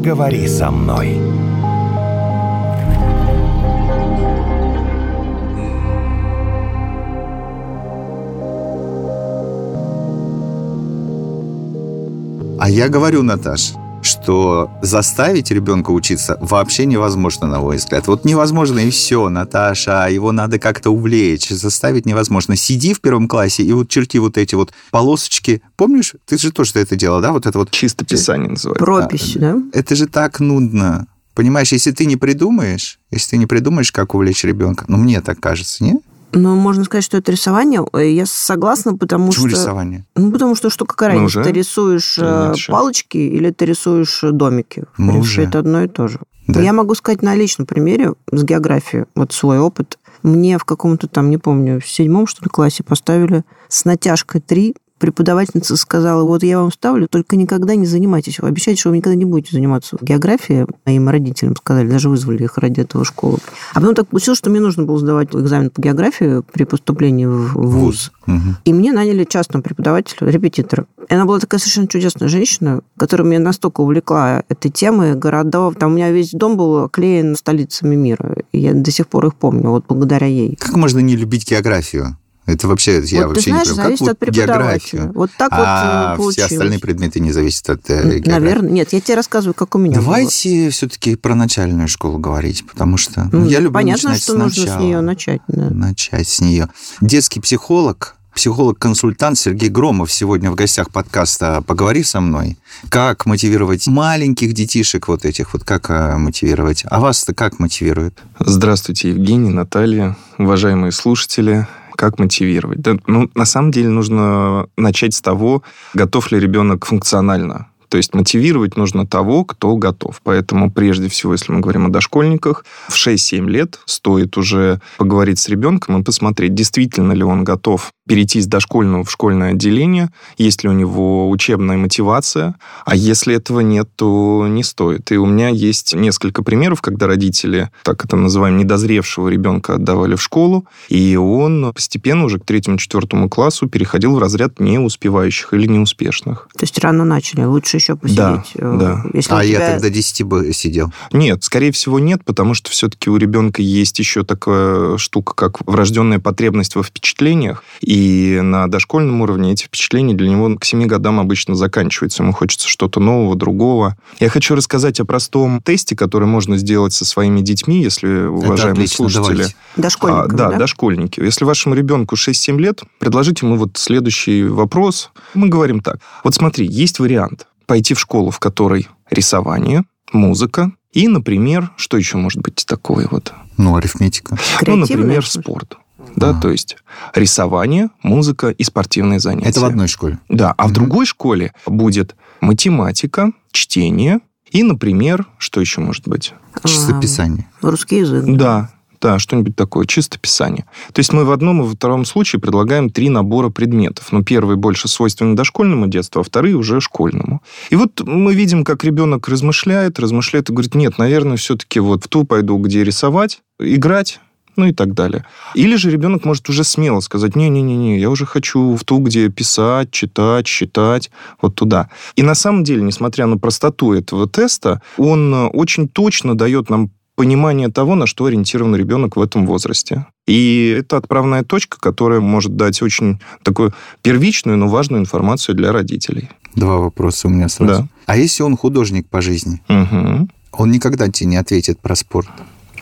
поговори со мной. А я говорю, Наташ, что заставить ребенка учиться вообще невозможно, на мой взгляд. Вот невозможно и все, Наташа, его надо как-то увлечь, заставить невозможно. Сиди в первом классе и вот черти вот эти вот полосочки. Помнишь, ты же тоже это делала, да? Вот это вот... Чисто писание называется. Пропись, да? Это же так нудно. Понимаешь, если ты не придумаешь, если ты не придумаешь, как увлечь ребенка, ну, мне так кажется, не? Ну, можно сказать, что это рисование. Я согласна, потому Почему что... рисование? Ну, потому что что какая разница, уже ты рисуешь э, решение. палочки или ты рисуешь э, домики. В Мы принципе, уже. это одно и то же. Да. Я могу сказать на личном примере с географией, вот свой опыт. Мне в каком-то там, не помню, в седьмом, что ли, классе поставили с натяжкой 3. Преподавательница сказала, вот я вам ставлю, только никогда не занимайтесь. Вы обещаете, что вы никогда не будете заниматься географией. Моим родителям сказали, даже вызвали их ради этого школу. А потом так получилось, что мне нужно было сдавать экзамен по географии при поступлении в вуз. Мгм. И мне наняли частного преподавателя, репетитора. И она была такая совершенно чудесная женщина, которая меня настолько увлекла этой темой городов. Там у меня весь дом был оклеен столицами мира. И я до сих пор их помню, вот благодаря ей. Как можно не любить географию? Это вообще, я вот вообще ты знаешь, не понимаю. Как зависит вот от географию? Вот так а вот э, все получилось. остальные предметы не зависят от э, географии? Наверное. Нет, я тебе рассказываю, как у меня было. Давайте все-таки про начальную школу говорить, потому что ну, я люблю Понятно, начинать что сначала. нужно с нее начать. да. Начать с нее. Детский психолог, психолог-консультант Сергей Громов сегодня в гостях подкаста «Поговори со мной». Как мотивировать маленьких детишек вот этих, вот как э, мотивировать? А вас-то как мотивирует? Здравствуйте, Евгений, Наталья, уважаемые слушатели. Как мотивировать? Да, ну, на самом деле нужно начать с того, готов ли ребенок функционально. То есть мотивировать нужно того, кто готов. Поэтому прежде всего, если мы говорим о дошкольниках, в 6-7 лет стоит уже поговорить с ребенком и посмотреть, действительно ли он готов перейти с дошкольного в школьное отделение, есть ли у него учебная мотивация, а если этого нет, то не стоит. И у меня есть несколько примеров, когда родители, так это называем, недозревшего ребенка отдавали в школу, и он постепенно уже к третьему-четвертому классу переходил в разряд неуспевающих или неуспешных. То есть рано начали, лучше еще посидеть. Да, Э, да. Если а я тебя- тогда 10 бы сидел. Нет, скорее всего, нет, потому что все-таки у ребенка есть еще такая штука, как врожденная потребность во впечатлениях. И на дошкольном уровне эти впечатления для него к 7 годам обычно заканчиваются. Ему хочется что-то нового, другого. Я хочу рассказать о простом тесте, который можно сделать со своими детьми, если, уважаемые отлично, слушатели... давайте. Дошкольникам, А, да, да? дошкольники. Если вашему ребенку 6-7 лет, предложите ему вот следующий вопрос. Мы говорим так. Вот смотри, есть вариант пойти в школу, в которой рисование, музыка и, например, что еще может быть такое вот? Ну, арифметика. Ну, например, спорт. Да, Ага. то есть рисование, музыка и спортивные занятия. Это в одной школе. Да, а в Мгм. другой школе будет математика, чтение и, например, что еще может быть? Чистописание. А, Русский язык. Да, да, что-нибудь такое, чистописание. То есть мы в одном и во втором случае предлагаем три набора предметов. Ну, первый больше свойственен дошкольному детству, а вторые уже школьному. И вот мы видим, как ребенок размышляет, размышляет и говорит, нет, наверное, все-таки вот в ту пойду, где рисовать, играть, ну и так далее. Или же ребенок может уже смело сказать, не-не-не, я уже хочу в ту, где писать, читать, считать, вот туда. И на самом деле, несмотря на простоту этого теста, он э, очень точно дает нам понимание того, на что ориентирован ребенок в этом возрасте. И это отправная точка, которая может дать очень такую первичную, но важную информацию для родителей. Два вопроса у меня сразу. Да. А если он художник по жизни? Мгм. Он никогда тебе не ответит про спорт.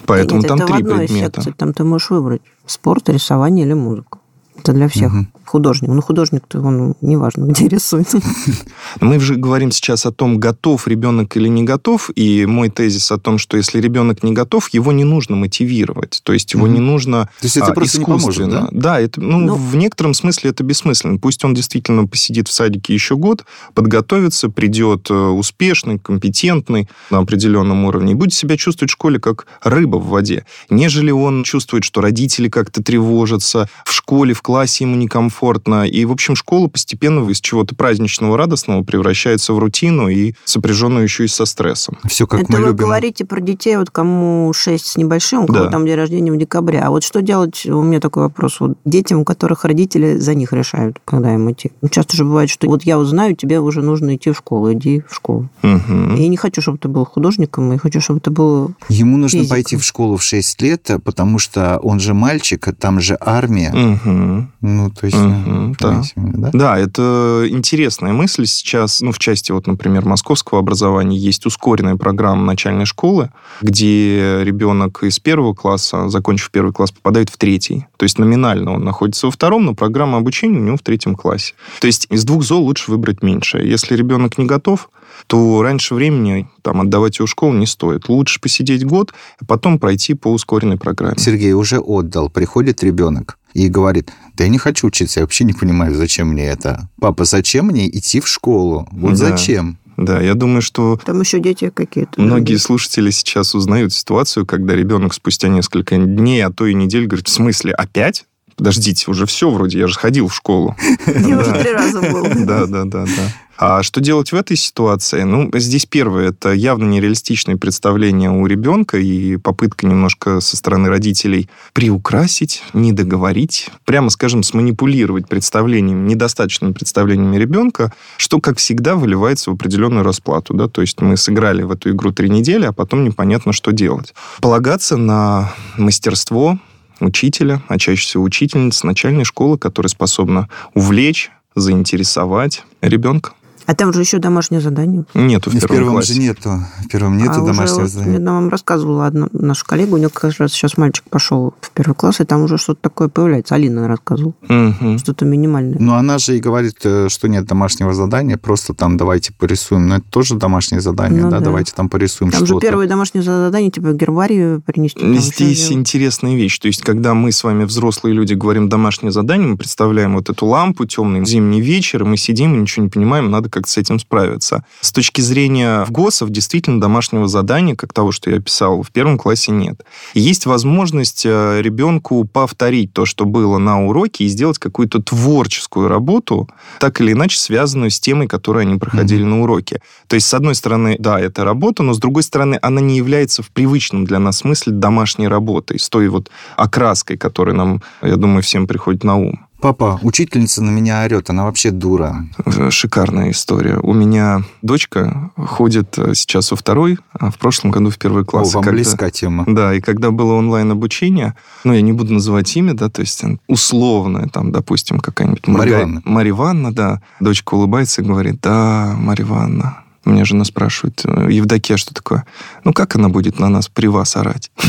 Поэтому Нет, там это в три одной предмета. секции. Там ты можешь выбрать спорт, рисование или музыку. Это для всех. Мгм. Художник. Ну, художник-то, он неважно, где рисует. Мы же говорим сейчас о том, готов ребенок или не готов, и мой тезис о том, что если ребенок не готов, его не нужно мотивировать, то есть его Мгм. не нужно То есть это а, просто не поможет, искусственно. да? Да, это, ну, Ну. в некотором смысле это бессмысленно. Пусть он действительно посидит в садике еще год, подготовится, придет э, успешный, компетентный на определенном уровне и будет себя чувствовать в школе как рыба в воде, нежели он чувствует, что родители как-то тревожатся, в школе, в классе ему некомфортно. И, в общем, школа постепенно из чего-то праздничного, радостного превращается в рутину и сопряженную еще и со стрессом. Все как Это мы вы любим. говорите про детей, вот кому 6 с небольшим, у кого Да. там день рождения в декабре. А вот что делать, у меня такой вопрос, вот детям, у которых родители за них решают, когда им идти. Ну, часто же бывает, что вот я узнаю, тебе уже нужно идти в школу, иди в школу. Мгм. И я не хочу, чтобы ты был художником, я хочу, чтобы ты был... Ему нужно Физика. пойти в школу в 6 лет, потому что он же мальчик, а там же армия. Ну, то есть, Мгм, да. да? Да, это интересная мысль сейчас. Ну, в части, вот, например, московского образования есть ускоренная программа начальной школы, где ребенок из первого класса, закончив первый класс, попадает в третий. То есть номинально он находится во втором, но программа обучения у него в третьем классе. То есть из двух зол лучше выбрать меньшее. Если ребенок не готов, то раньше времени там, отдавать его в школу не стоит. Лучше посидеть год, а потом пройти по ускоренной программе. Сергей уже отдал. Приходит ребенок и говорит, да я не хочу учиться, я вообще не понимаю, зачем мне это. Папа, зачем мне идти в школу? Вот Да. зачем? Да, я думаю, что Там еще дети какие-то. Многие другие. слушатели сейчас узнают ситуацию, когда ребенок спустя несколько дней, а то и недель говорит, в смысле, опять? Подождите, уже все вроде, я же ходил в школу. Я уже три раза был. Да, да, да, да. А что делать в этой ситуации? Ну, здесь первое, это явно нереалистичное представление у ребенка и попытка немножко со стороны родителей приукрасить, недоговорить, прямо скажем, сманипулировать представлениями, недостаточными представлениями ребенка, что, как всегда, выливается в определенную расплату. Да? То есть мы сыграли в эту игру три недели, а потом непонятно, что делать. Полагаться на мастерство учителя, а чаще всего учительницы начальной школы, которая способна увлечь, заинтересовать ребенка. А там же еще домашнее задание. Нету в В первом первом классе. же нету. В первом нету а домашнего уже, задания. Вот, я вам рассказывала одна наша коллега, у нее как раз сейчас мальчик пошел в первый класс, и там уже что-то такое появляется. Алина рассказывала. Мгм. Что-то минимальное. Ну, она же и говорит, э, что нет домашнего задания, просто там давайте порисуем. Но это тоже домашнее задание, Ну да? да. Давайте там порисуем Там же что-то. первое домашнее задание, типа гербарию принести. Здесь интересная вещь. То есть, когда мы с вами, взрослые люди, говорим домашнее задание, мы представляем вот эту лампу, темный зимний вечер, и мы сидим и ничего не понимаем, надо как-то с этим справиться. С точки зрения ГОСов, действительно, домашнего задания, как того, что я писал, в первом классе нет. Есть возможность э, ребенку повторить то, что было на уроке, и сделать какую-то творческую работу, так или иначе связанную с темой, которую они проходили на уроке. То есть, с одной стороны, да, это работа, но с другой стороны, она не является в привычном для нас смысле домашней работой, с той вот окраской, которая нам, я думаю, всем приходит на ум. Папа, учительница на меня орет, она вообще дура. Э, Шикарная история. У меня дочка ходит э, сейчас во второй, а в прошлом году в первый класс. О, вам когда- близка тема. Да, и когда было онлайн-обучение, ну, я не буду называть имя, да, то есть условное, там, допустим, какая-нибудь Марга- Ивановна. Да. Дочка улыбается и говорит, да, Марья Ивановна. Меня жена спрашивает, «Э, Евдокия, что такое? Ну, как она будет на нас при вас орать?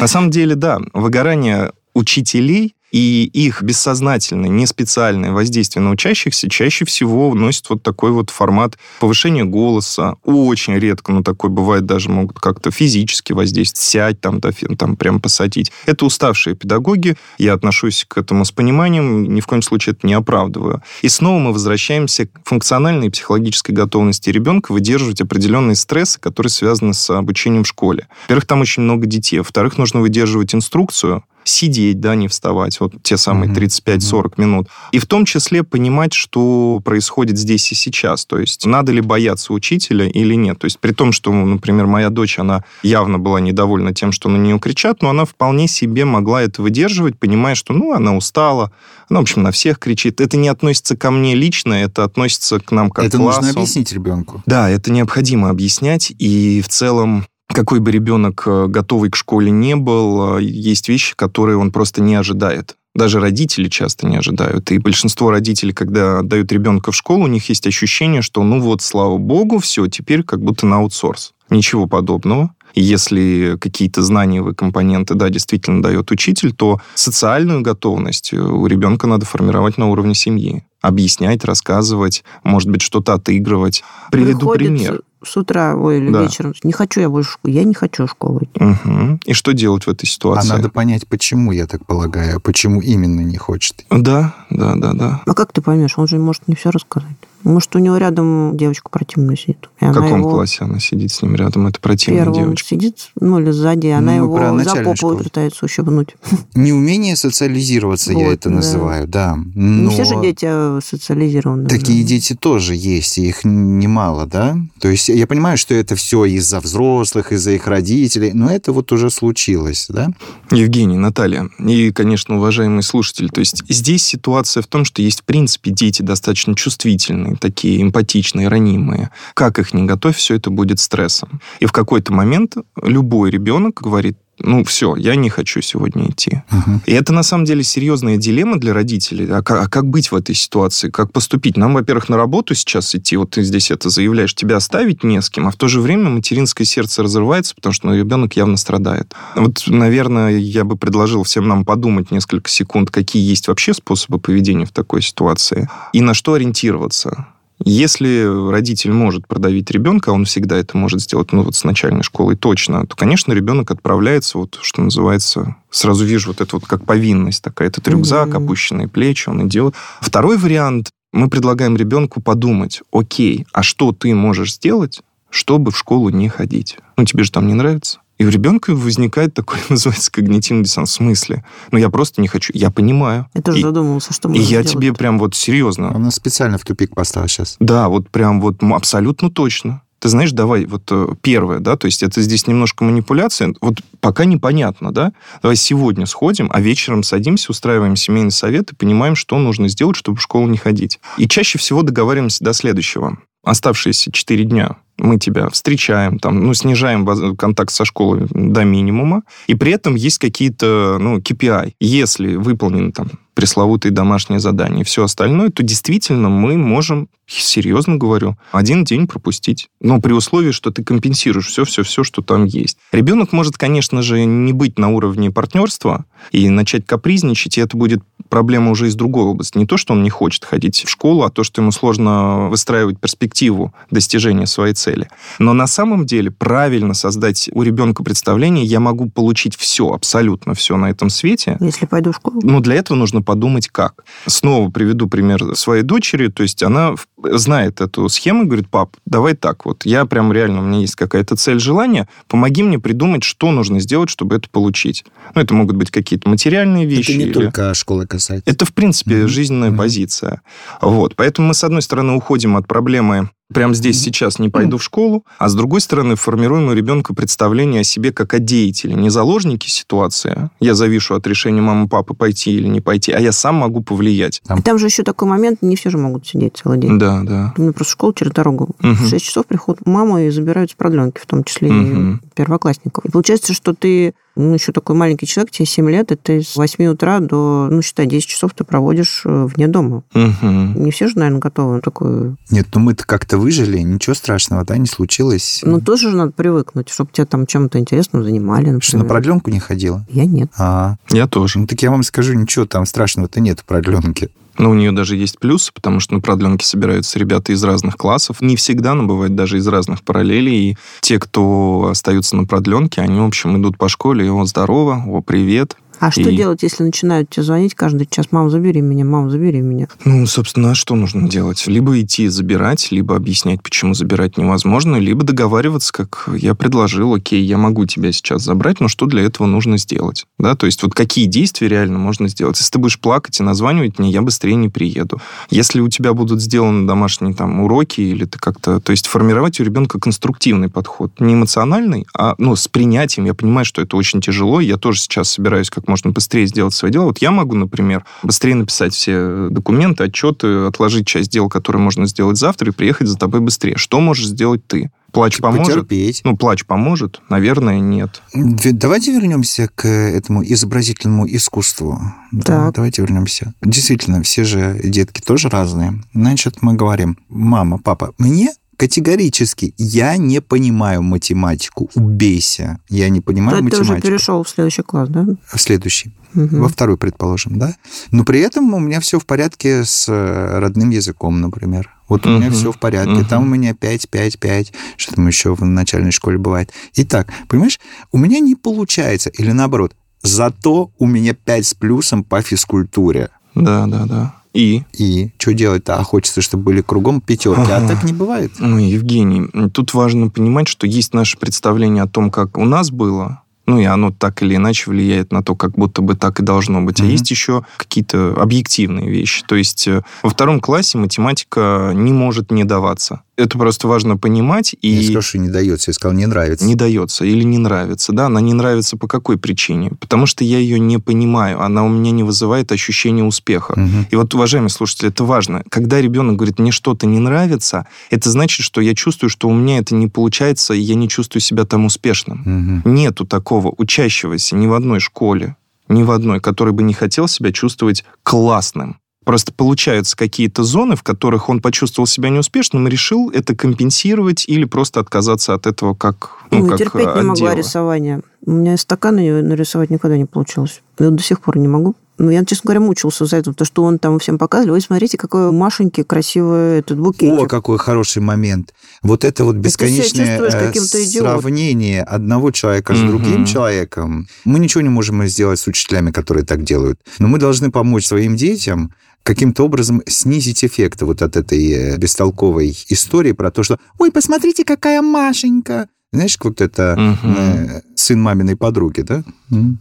На самом деле, да, выгорание учителей и их бессознательное, не специальное воздействие на учащихся чаще всего носит вот такой вот формат повышения голоса. Очень редко, но такой бывает, даже могут как-то физически воздействовать, сядь там, да, там прям посадить. Это уставшие педагоги, я отношусь к этому с пониманием, ни в коем случае это не оправдываю. И снова мы возвращаемся к функциональной и психологической готовности ребенка выдерживать определенные стрессы, которые связаны с обучением в школе. Во-первых, там очень много детей. Во-вторых, нужно выдерживать инструкцию, сидеть, да, не вставать, вот те самые Мгм, 35-40 минут. И в том числе понимать, что происходит здесь и сейчас. То есть надо ли бояться учителя или нет. То есть при том, что, например, моя дочь, она явно была недовольна тем, что на нее кричат, но она вполне себе могла это выдерживать, понимая, что, ну, она устала, она, в общем, на всех кричит. Это не относится ко мне лично, это относится к нам как Это классу. нужно объяснить ребенку. Да, это необходимо объяснять, и в целом какой бы ребенок э, готовый к школе не был, э, есть вещи, которые он просто не ожидает. Даже родители часто не ожидают. И большинство родителей, когда отдают ребенка в школу, у них есть ощущение, что ну вот, слава богу, все, теперь как будто на аутсорс. Ничего подобного. Если какие-то знаниевые компоненты, да, действительно дает учитель, то социальную готовность у ребенка надо формировать на уровне семьи. Объяснять, рассказывать, может быть, что-то отыгрывать. Приведу Приходит пример. С- утра ой, или Да. вечером. Не хочу я больше в школу. Я не хочу в школу идти. Мгм. И что делать в этой А ситуации? надо понять, почему, я так полагаю, почему именно не хочет. Да, да, да, да. А как ты поймешь? Он же может не все рассказать. Может, у него рядом девочка противная сидит. В каком его... классе она сидит с ним рядом? Это противная Первым девочка. сидит, ну, или сзади, она ну, его за попу школу. пытается ущипнуть. Неумение социализироваться, вот, я это да. называю, да. Но... Не все же дети а, социализированы. Такие да. дети тоже есть, и их немало, да? То есть я понимаю, что это все из-за взрослых, из-за их родителей, но это вот уже случилось, да? Евгений, Наталья, и, конечно, уважаемые слушатели, то есть здесь ситуация в том, что есть, в принципе, дети достаточно чувствительные, такие эмпатичные, ранимые. Как их не готовь, все это будет стрессом. И в какой-то момент любой ребенок говорит, ну все, я не хочу сегодня идти. Угу. И это на самом деле серьезная дилемма для родителей. А как, а как быть в этой ситуации? Как поступить? Нам, во-первых, на работу сейчас идти, вот ты здесь это заявляешь, тебя оставить не с кем, а в то же время материнское сердце разрывается, потому что ну, ребенок явно страдает. Вот, наверное, я бы предложил всем нам подумать несколько секунд, какие есть вообще способы поведения в такой ситуации и на что ориентироваться. Если родитель может продавить ребенка, он всегда это может сделать, ну вот с начальной школы точно, то, конечно, ребенок отправляется, вот что называется, сразу вижу вот это вот как повинность такая, этот рюкзак, mm-hmm. опущенные плечи, он идет. Второй вариант, мы предлагаем ребенку подумать, окей, а что ты можешь сделать, чтобы в школу не ходить? Ну, тебе же там не нравится. И у ребенка возникает такой, называется, когнитивный диссонанс. В смысле? Ну, я просто не хочу. Я понимаю. Я тоже и, задумывался, что И я делать. тебе прям вот серьезно... Он нас специально в тупик поставил сейчас. Да, вот прям вот абсолютно точно. Ты знаешь, давай, вот э, первое, да, то есть это здесь немножко манипуляция, вот пока непонятно, да, давай сегодня сходим, а вечером садимся, устраиваем семейный совет и понимаем, что нужно сделать, чтобы в школу не ходить. И чаще всего договариваемся до следующего. Оставшиеся четыре дня мы тебя встречаем, там, ну, снижаем контакт со школой до минимума, и при этом есть какие-то, ну, KPI. Если выполнены там пресловутые домашние задания и все остальное, то действительно мы можем, серьезно говорю, один день пропустить. Но при условии, что ты компенсируешь все-все-все, что там есть. Ребенок может, конечно же, не быть на уровне партнерства и начать капризничать, и это будет проблема уже из другой области. Не то, что он не хочет ходить в школу, а то, что ему сложно выстраивать перспективу достижения своей цели. Но на самом деле правильно создать у ребенка представление, я могу получить все, абсолютно все на этом свете. Если пойду в школу? Но для этого нужно подумать, как. Снова приведу пример своей дочери. То есть она знает эту схему и говорит, пап, давай так вот. Я прям реально, у меня есть какая-то цель, желание. Помоги мне придумать, что нужно сделать, чтобы это получить. Ну, это могут быть какие-то материальные вещи. Это не или... только школы касается. Это, в принципе, mm-hmm. жизненная mm-hmm. позиция. Вот. Поэтому мы, с одной стороны, уходим от проблемы прямо здесь сейчас не пойду в школу, а с другой стороны формируем у ребенка представление о себе как о деятеле, не заложнике ситуации. Я завишу от решения мамы, папы пойти или не пойти, а я сам могу повлиять. Там, там же еще такой момент, не все же могут сидеть целый день. Да, да. У меня просто школа через дорогу. Угу. В 6 часов приходят мамы и забирают с продленки, в том числе угу. и первоклассников. И получается, что ты ну, еще такой маленький человек, тебе 7 лет, и ты с 8 утра до, ну, считай, 10 часов ты проводишь э, вне дома. Угу. Не все же, наверное, готовы такую... Нет, ну мы-то как-то выжили, ничего страшного, да, не случилось. Ну, тоже же надо привыкнуть, чтобы тебя там чем-то интересным занимали, например. Что, на продленку не ходила? Я нет. А, я тоже. Ну, так я вам скажу, ничего там страшного-то нет в продленке. Но у нее даже есть плюсы, потому что на продленке собираются ребята из разных классов. Не всегда, но бывает даже из разных параллелей. И те, кто остаются на продленке, они, в общем, идут по школе, и о, здорово, о, привет, а что и... делать, если начинают тебе звонить каждый час, мам, забери меня, мам, забери меня? Ну, собственно, а что нужно делать? Либо идти забирать, либо объяснять, почему забирать невозможно, либо договариваться, как я предложил, окей, я могу тебя сейчас забрать, но что для этого нужно сделать? Да, то есть вот какие действия реально можно сделать? Если ты будешь плакать и названивать мне, я быстрее не приеду. Если у тебя будут сделаны домашние там уроки или ты как-то... То есть формировать у ребенка конструктивный подход. Не эмоциональный, а ну, с принятием. Я понимаю, что это очень тяжело, я тоже сейчас собираюсь как можно быстрее сделать свое дело. Вот я могу, например, быстрее написать все документы, отчеты, отложить часть дел, которые можно сделать завтра, и приехать за тобой быстрее. Что можешь сделать ты? Плач поможет? Потерпеть. Ну, плач поможет? Наверное, нет. Давайте вернемся к этому изобразительному искусству. Да, давайте вернемся. Действительно, все же детки тоже разные. Значит, мы говорим, мама, папа, мне категорически я не понимаю математику. Убейся. Я не понимаю То математику. Ты уже перешел в следующий класс, да? В следующий. Угу. Во второй, предположим, да? Но при этом у меня все в порядке с э, родным языком, например. Вот у меня все в порядке. Угу. Там у меня 5, 5, 5, что там еще в начальной школе бывает. Итак, понимаешь, у меня не получается, или наоборот, зато у меня 5 с плюсом по физкультуре. Да, да, да. И? И? Что делать-то? А хочется, чтобы были кругом пятерки. А так не бывает. Ну, Евгений, тут важно понимать, что есть наше представление о том, как у нас было, ну и оно так или иначе влияет на то, как будто бы так и должно быть. Mm-hmm. А есть еще какие-то объективные вещи. То есть э, во втором классе математика не может не даваться. Это просто важно понимать. И... Я сказал, что не дается. Я сказал, не нравится. Не дается или не нравится. Да, она не нравится по какой причине? Потому что я ее не понимаю. Она у меня не вызывает ощущения успеха. Угу. И вот, уважаемые слушатели, это важно. Когда ребенок говорит, мне что-то не нравится, это значит, что я чувствую, что у меня это не получается, и я не чувствую себя там успешным. Угу. Нету такого учащегося ни в одной школе, ни в одной, который бы не хотел себя чувствовать классным. Просто получаются какие-то зоны, в которых он почувствовал себя неуспешным и решил это компенсировать или просто отказаться от этого как ну, ну как терпеть от не могла рисование. У меня стаканы нарисовать никогда не получилось. Я до сих пор не могу. Ну, я, честно говоря, мучился за это, потому что он там всем показывал. Ой, смотрите, какой у Машеньки красивый этот букетик. О, какой хороший момент. Вот это вот бесконечное э, сравнение одного человека с другим человеком. Мы ничего не можем сделать с учителями, которые так делают. Но мы должны помочь своим детям каким-то образом снизить эффекты вот от этой э, бестолковой истории про то, что «Ой, посмотрите, какая Машенька!» Знаешь, вот это э, сын маминой подруги, да?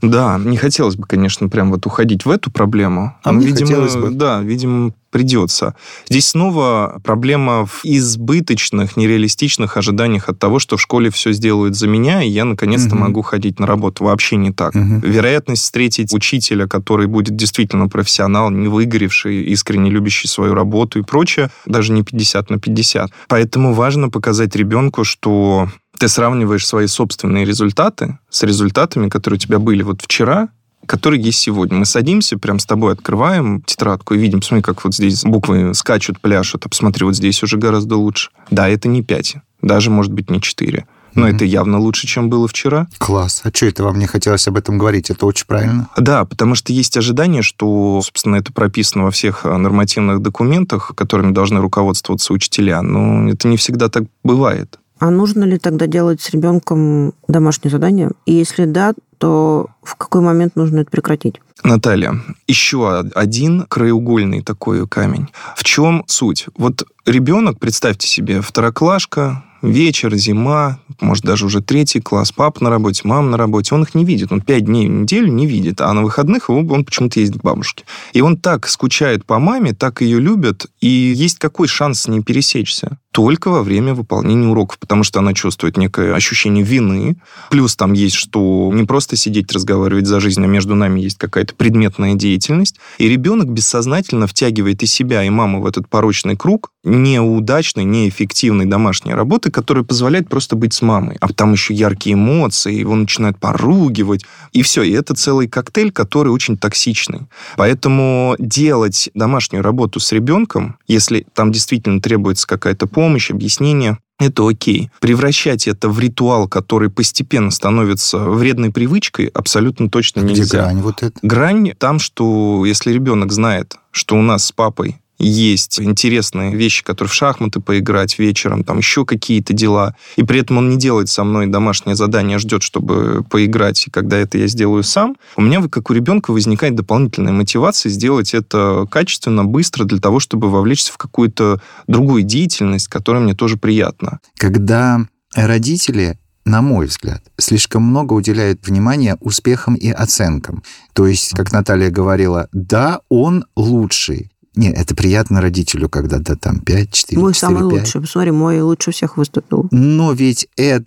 Да, не хотелось бы, конечно, прям вот уходить в эту проблему. А Но, мне видимо, хотелось бы. Да, видимо, придется. Здесь снова проблема в избыточных, нереалистичных ожиданиях от того, что в школе все сделают за меня, и я наконец-то Мгм. могу ходить на работу. Вообще не так. Мгм. Вероятность встретить учителя, который будет действительно профессионал, не выгоревший, искренне любящий свою работу и прочее, даже не 50 на 50. Поэтому важно показать ребенку, что ты сравниваешь свои собственные результаты с результатами, которые у тебя были вот вчера, которые есть сегодня. Мы садимся, прям с тобой открываем тетрадку и видим, смотри, как вот здесь буквы скачут, пляшут, а посмотри, вот здесь уже гораздо лучше. Да, это не 5, даже, может быть, не 4. Но Мгм. это явно лучше, чем было вчера. Класс. А что это вам не хотелось об этом говорить? Это очень правильно. Да, потому что есть ожидание, что, собственно, это прописано во всех э, нормативных документах, которыми должны руководствоваться учителя, но это не всегда так бывает. А нужно ли тогда делать с ребенком домашнее задание? И если да, то в какой момент нужно это прекратить? Наталья, еще один краеугольный такой камень. В чем суть? Вот ребенок, представьте себе, второклашка, вечер, зима, может, даже уже третий класс, папа на работе, мама на работе, он их не видит, он пять дней в неделю не видит, а на выходных его, он почему-то ездит к бабушке. И он так скучает по маме, так ее любит, и есть какой шанс с ней пересечься? Только во время выполнения уроков, потому что она чувствует некое ощущение вины, плюс там есть, что не просто сидеть разговаривать за жизнь, а между нами есть какая-то предметная деятельность, и ребенок бессознательно втягивает и себя, и маму в этот порочный круг неудачной, неэффективной домашней работы, которая позволяет просто быть с мамой. А там еще яркие эмоции, его начинают поругивать, и все. И это целый коктейль, который очень токсичный. Поэтому делать домашнюю работу с ребенком, если там действительно требуется какая-то помощь, объяснение, это окей. Превращать это в ритуал, который постепенно становится вредной привычкой, абсолютно точно Где нельзя. грань вот это? Грань там, что если ребенок знает, что у нас с папой есть интересные вещи, которые в шахматы поиграть вечером, там еще какие-то дела, и при этом он не делает со мной домашнее задание, а ждет, чтобы поиграть, и когда это я сделаю сам, у меня, как у ребенка, возникает дополнительная мотивация сделать это качественно, быстро, для того, чтобы вовлечься в какую-то другую деятельность, которая мне тоже приятна. Когда родители на мой взгляд, слишком много уделяют внимания успехам и оценкам. То есть, как Наталья говорила, да, он лучший. Не, это приятно родителю, когда да, там 5, 4, Мой 4, самый 5. лучший. Посмотри, мой лучше всех выступил. Но ведь это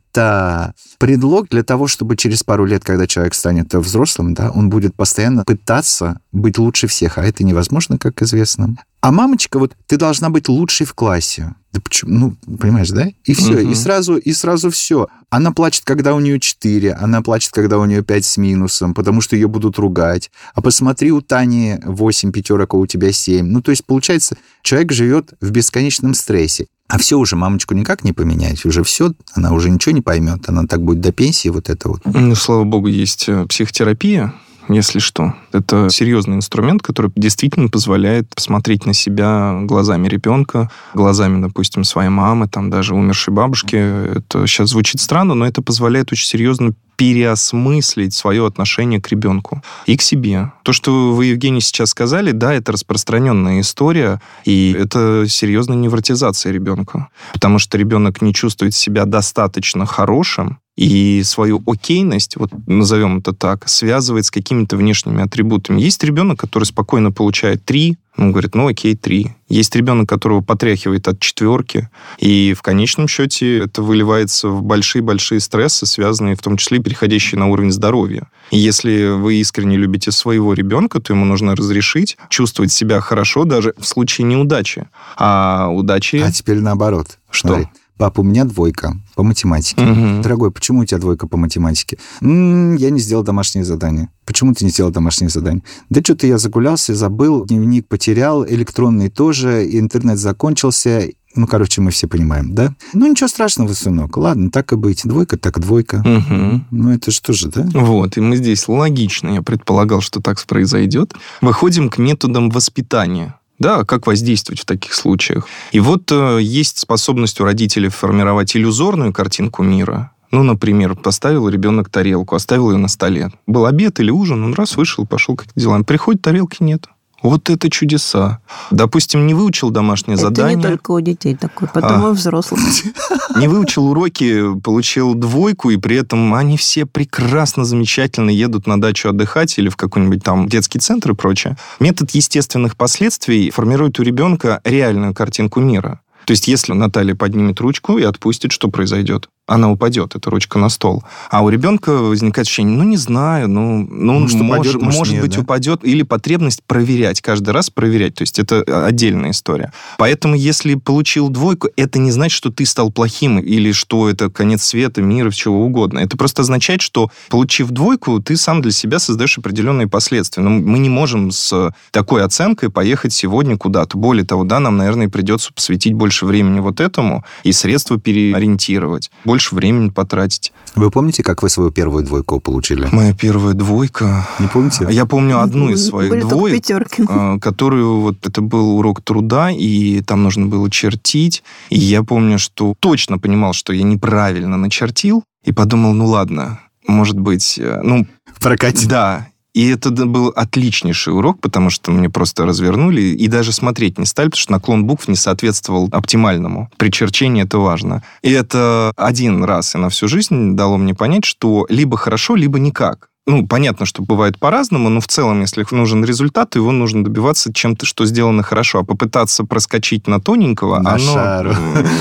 предлог для того, чтобы через пару лет, когда человек станет взрослым, да, он будет постоянно пытаться быть лучше всех, а это невозможно, как известно. А мамочка, вот ты должна быть лучшей в классе. Да почему? Ну, понимаешь, да? И все, Мгм. и сразу, и сразу все. Она плачет, когда у нее 4, она плачет, когда у нее 5 с минусом, потому что ее будут ругать. А посмотри, у Тани 8 пятерок, а у тебя 7. Ну, то есть, получается, человек живет в бесконечном стрессе. А все уже мамочку никак не поменять, уже все, она уже ничего не поймет, она так будет до пенсии, вот это вот. Ну, слава богу, есть э, психотерапия, если что. Это серьезный инструмент, который действительно позволяет посмотреть на себя глазами ребенка, глазами, допустим, своей мамы, там даже умершей бабушки. Это сейчас звучит странно, но это позволяет очень серьезно переосмыслить свое отношение к ребенку и к себе. То, что вы, Евгений, сейчас сказали, да, это распространенная история, и это серьезная невротизация ребенка. Потому что ребенок не чувствует себя достаточно хорошим, и свою окейность, вот назовем это так, связывает с какими-то внешними атрибутами. Есть ребенок, который спокойно получает три, он говорит, ну окей, три. Есть ребенок, которого потряхивает от четверки, и в конечном счете это выливается в большие-большие стрессы, связанные в том числе переходящие на уровень здоровья. И если вы искренне любите своего ребенка, то ему нужно разрешить чувствовать себя хорошо даже в случае неудачи. А удачи... А теперь наоборот. Что? Смотри, Папа, у меня двойка по математике. Мгм. Дорогой, почему у тебя двойка по математике? «М, я не сделал домашнее задание. Почему ты не сделал домашнее задание? Да что-то я загулялся, забыл, дневник потерял, электронный тоже, интернет закончился. Ну, короче, мы все понимаем, да? Ну, ничего страшного, сынок. Ладно, так и быть. Двойка, так двойка. Мгм. Ну, это что же, да? Вот, и мы здесь логично, я предполагал, что так произойдет. Выходим к методам воспитания. Да, как воздействовать в таких случаях. И вот э, есть способность у родителей формировать иллюзорную картинку мира. Ну, например, поставил ребенок тарелку, оставил ее на столе. Был обед или ужин, он раз вышел, пошел как делам. Приходит, тарелки нет. Вот это чудеса. Допустим, не выучил домашнее Это задание. не только у детей такой, потом А. и у взрослых. Не выучил уроки, получил двойку, и при этом они все прекрасно, замечательно едут на дачу отдыхать или в какой-нибудь там детский центр и прочее. Метод естественных последствий формирует у ребенка реальную картинку мира. То есть, если Наталья поднимет ручку и отпустит, что произойдет? Она упадет, эта ручка на стол. А у ребенка возникает ощущение, ну, не знаю, ну, ну, Может, может, упадет, может, может нет, быть, да? упадет. Или потребность проверять, каждый раз проверять. То есть, это отдельная история. Поэтому, если получил двойку, это не значит, что ты стал плохим или что это конец света, мира, чего угодно. Это просто означает, что, получив двойку, ты сам для себя создаешь определенные последствия. Но мы не можем с такой оценкой поехать сегодня куда-то. Более того, да, нам, наверное, придется посвятить больше времени вот этому и средства переориентировать, больше времени потратить. Вы помните, как вы свою первую двойку получили? Моя первая двойка... Не помните? Я помню одну из своих Были двоек. пятерки. а, которую вот это был урок труда, и там нужно было чертить. И я помню, что точно понимал, что я неправильно начертил, и подумал, ну ладно, может быть, э, ну, Прокатит. да. И это был отличнейший урок, потому что мне просто развернули и даже смотреть не стали, потому что наклон букв не соответствовал оптимальному. При черчении это важно. И это один раз и на всю жизнь дало мне понять, что либо хорошо, либо никак. Ну, понятно, что бывает по-разному, но в целом, если нужен результат, то его нужно добиваться чем-то, что сделано хорошо. А попытаться проскочить на тоненького, На оно шару.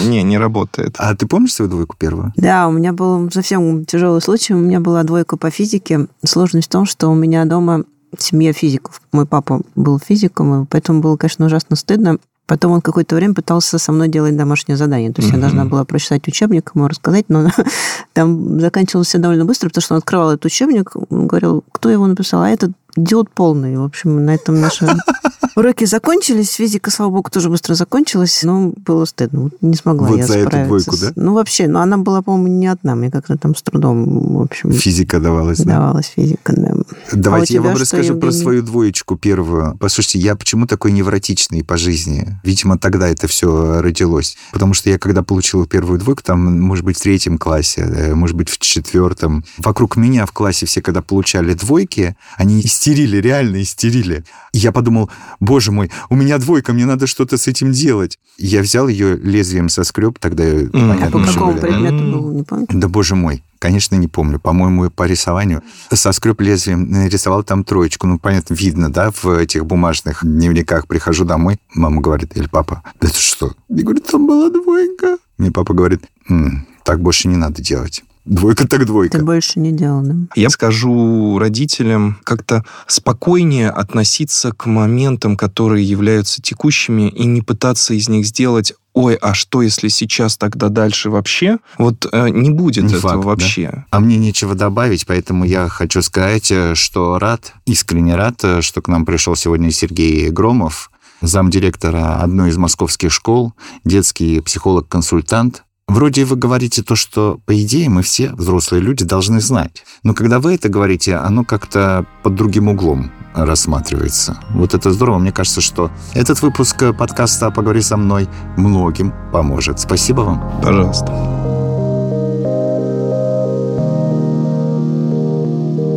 не, не работает. А ты помнишь свою двойку первую? Да, у меня был совсем тяжелый случай. У меня была двойка по физике. Сложность в том, что у меня дома семья физиков. Мой папа был физиком, и поэтому было, конечно, ужасно стыдно. Потом он какое-то время пытался со мной делать домашнее задание. То есть я Мгм. должна была прочитать учебник, ему рассказать, но там заканчивалось все довольно быстро, потому что он открывал этот учебник, он говорил, кто его написал, а этот идиот полный. В общем, на этом наши уроки закончились. Физика, слава богу, тоже быстро закончилась, но было стыдно. Не смогла Вот я за эту справиться. двойку, с- да? Ну, вообще, но она была, по-моему, не одна. Мне как-то там с трудом, в общем, Физика давалась, да? давалась физика. да. Давайте А я вам расскажу про свою двоечку первую. Послушайте, я почему такой невротичный по жизни? Видимо, тогда это все родилось. Потому что я, когда получил первую двойку, там, может быть, в третьем классе, э, может быть, в четвертом, вокруг меня в классе все, когда получали двойки, они истерили, реально истерили. И я подумал, боже мой, у меня двойка, мне надо что-то с этим делать. Я взял ее лезвием соскреб, тогда. А понятно, по еще какому были. предмету был, не помню? Да боже мой, конечно, не помню. По-моему, по рисованию. Соскреб лезвием, нарисовал там троечку. Ну, понятно, видно, да, в этих бумажных дневниках. Прихожу домой, мама говорит, или папа, да это что? Я говорю, там была двойка. Мне папа говорит, «М, так больше не надо делать. Двойка так двойка. Ты больше не делал, да? Я скажу родителям как-то спокойнее относиться к моментам, которые являются текущими, и не пытаться из них сделать ой, а что, если сейчас тогда дальше вообще? Вот э, не будет Не этого факт, да? вообще. А мне нечего добавить, поэтому я хочу сказать, э, что рад, искренне рад, э, что к нам пришел сегодня Сергей Громов, замдиректора одной из московских школ, детский психолог-консультант. Вроде вы говорите то, что, по идее, мы все, взрослые люди, должны знать. Но когда вы это говорите, оно как-то под другим углом рассматривается. Вот это здорово. Мне кажется, что этот выпуск подкаста «Поговори со мной» многим поможет. Спасибо вам. Пожалуйста.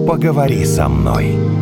Поговори со мной.